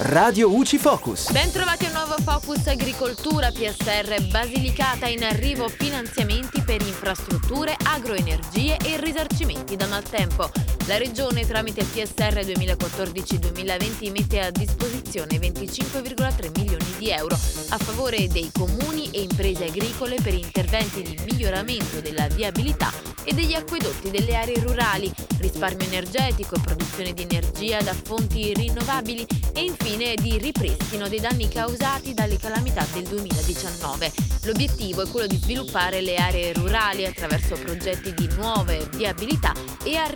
Radio UCI Focus. Bentrovati a un nuovo Focus Agricoltura PSR Basilicata in arrivo finanziamenti per infrastrutture, agroenergie e risarcimenti da maltempo. La Regione tramite PSR 2014-2020 mette a disposizione 25,3 milioni di euro a favore dei comuni e imprese agricole per interventi di miglioramento della viabilità e degli acquedotti delle aree rurali, risparmio energetico produzione di energia da fonti rinnovabili e infine di ripristino dei danni causati dalle calamità del 2019. L'obiettivo è quello di sviluppare le aree rurali attraverso progetti di nuove viabilità e a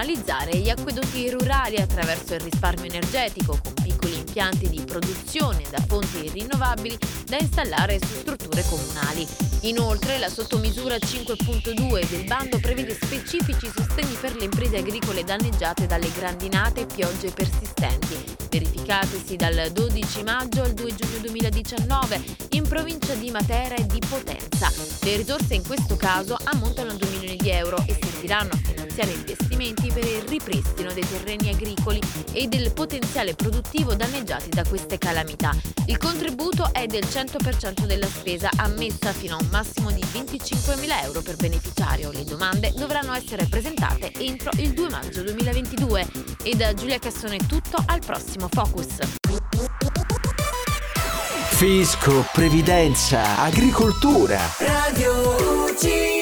rifunzionalizzare gli acquedotti rurali attraverso il risparmio energetico con piccoli impianti di produzione da fonti rinnovabili da installare su strutture comunali. Inoltre la sottomisura 5.2 del bando prevede specifici sostegni per le imprese agricole danneggiate dalle grandinate e piogge persistenti, verificatesi dal 12 maggio al 2 giugno 2019 in provincia di Matera e di Potenza. Le risorse in questo caso ammontano a 2 milioni di euro e serviranno a finanziare investimenti per il ripristino dei terreni agricoli e del potenziale produttivo danneggiati da queste calamità. Il contributo è del 100% della spesa ammessa fino a un massimo di 25.000 euro per beneficiario. Le domande dovranno essere presentate entro il 2 maggio 2022. E da Giulia Cassone è tutto, al prossimo Focus. Fisco, previdenza, agricoltura. Radio UCI